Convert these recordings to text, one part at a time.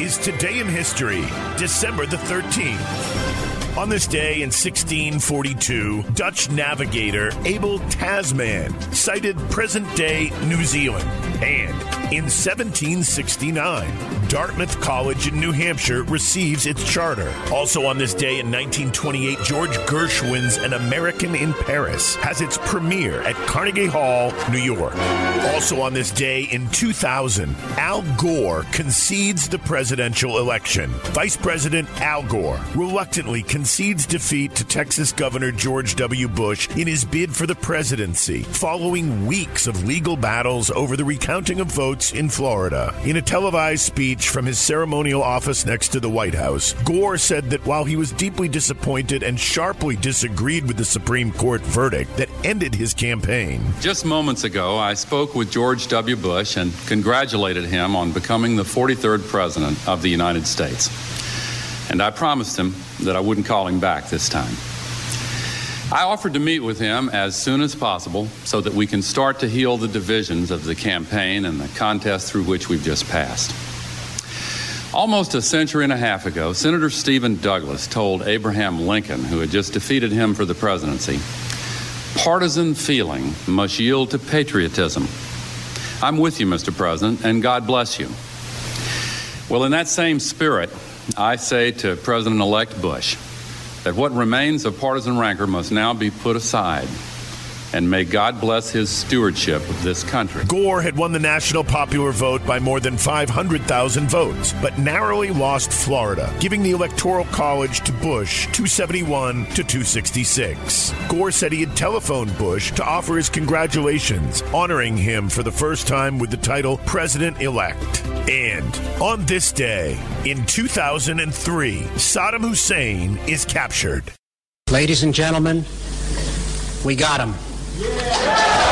is Today in History, December the 13th. On this day in 1642, Dutch navigator Abel Tasman sighted present day New Zealand. And in 1769, Dartmouth College in New Hampshire receives its charter. Also on this day in 1928, George Gershwin's An American in Paris has its premiere at Carnegie Hall, New York. Also on this day in 2000, Al Gore concedes the presidential election. Vice President Al Gore reluctantly concedes defeat to Texas Governor George W. Bush in his bid for the presidency, following weeks of legal battles over the recounting of votes in Florida. In a televised speech from his ceremonial office next to the White House, Gore said that while he was deeply disappointed and sharply disagreed with the Supreme Court verdict that ended his campaign, Just moments ago, I spoke with George W. Bush and congratulated him on becoming the 43rd President of the United States. And I promised him that I wouldn't call him back this time. I offered to meet with him as soon as possible so that we can start to heal the divisions of the campaign and the contest through which we've just passed. Almost a century and a half ago, Senator Stephen Douglas told Abraham Lincoln, who had just defeated him for the presidency, partisan feeling must yield to patriotism. I'm with you, Mr. President, and God bless you. Well, in that same spirit, I say to President elect Bush that what remains of partisan rancor must now be put aside. And may God bless his stewardship of this country. Gore had won the national popular vote by more than 500,000 votes, but narrowly lost Florida, giving the Electoral College to Bush 271 to 266. Gore said he had telephoned Bush to offer his congratulations, honoring him for the first time with the title President elect. And on this day, in 2003, Saddam Hussein is captured. Ladies and gentlemen, we got him. Yeah.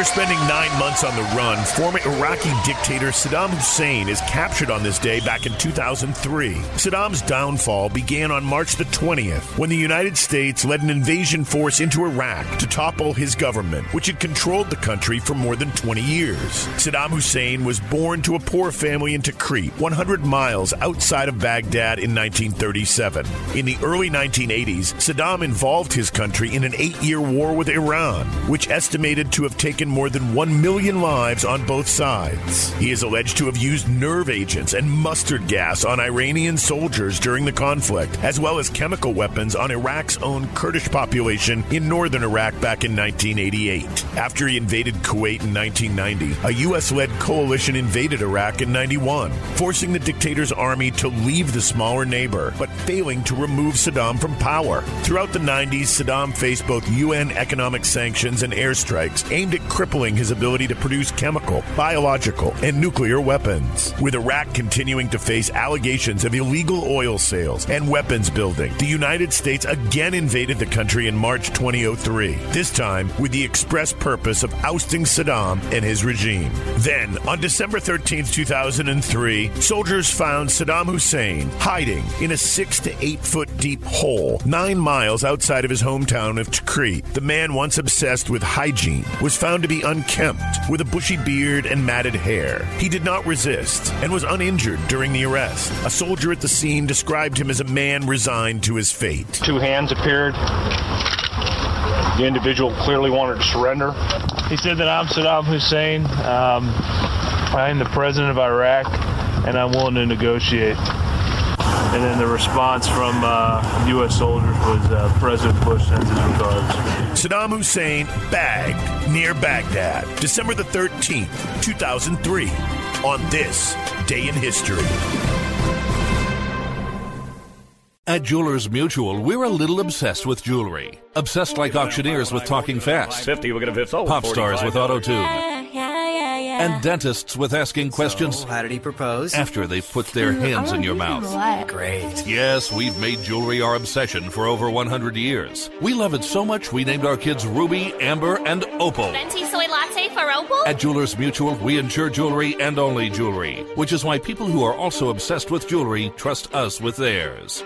After spending nine months on the run, former Iraqi dictator Saddam Hussein is captured on this day back in 2003. Saddam's downfall began on March the 20th when the United States led an invasion force into Iraq to topple his government, which had controlled the country for more than 20 years. Saddam Hussein was born to a poor family in Tikrit, 100 miles outside of Baghdad in 1937. In the early 1980s, Saddam involved his country in an eight year war with Iran, which estimated to have taken more than 1 million lives on both sides. He is alleged to have used nerve agents and mustard gas on Iranian soldiers during the conflict, as well as chemical weapons on Iraq's own Kurdish population in northern Iraq back in 1988. After he invaded Kuwait in 1990, a U.S. led coalition invaded Iraq in 91, forcing the dictator's army to leave the smaller neighbor, but failing to remove Saddam from power. Throughout the 90s, Saddam faced both UN economic sanctions and airstrikes aimed at crippling his ability to produce chemical, biological, and nuclear weapons. With Iraq continuing to face allegations of illegal oil sales and weapons building, the United States again invaded the country in March 2003, this time with the express purpose of ousting Saddam and his regime. Then, on December 13, 2003, soldiers found Saddam Hussein hiding in a six to eight foot deep hole nine miles outside of his hometown of Tikrit. The man, once obsessed with hygiene, was found to be unkempt, with a bushy beard and matted hair. He did not resist and was uninjured during the arrest. A soldier at the scene described him as a man resigned to his fate. Two hands appeared. The individual clearly wanted to surrender. He said that I'm Saddam Hussein. Um, I am the president of Iraq, and I'm willing to negotiate. And then the response from uh, U.S. soldiers was uh, President Bush sends his regards. Saddam Hussein bagged near Baghdad, December the 13th, 2003, on this day in history. At Jewelers Mutual, we're a little obsessed with jewelry. Obsessed like auctioneers with talking fast. 50, we're going to sold. Pop stars with auto tune. And dentists with asking questions How did he propose? after they've put their mm, hands in your mouth. What? Great. Yes, we've made jewelry our obsession for over 100 years. We love it so much we named our kids Ruby, Amber, and Opal. Venti soy latte for Opal? At Jewelers Mutual, we insure jewelry and only jewelry, which is why people who are also obsessed with jewelry trust us with theirs.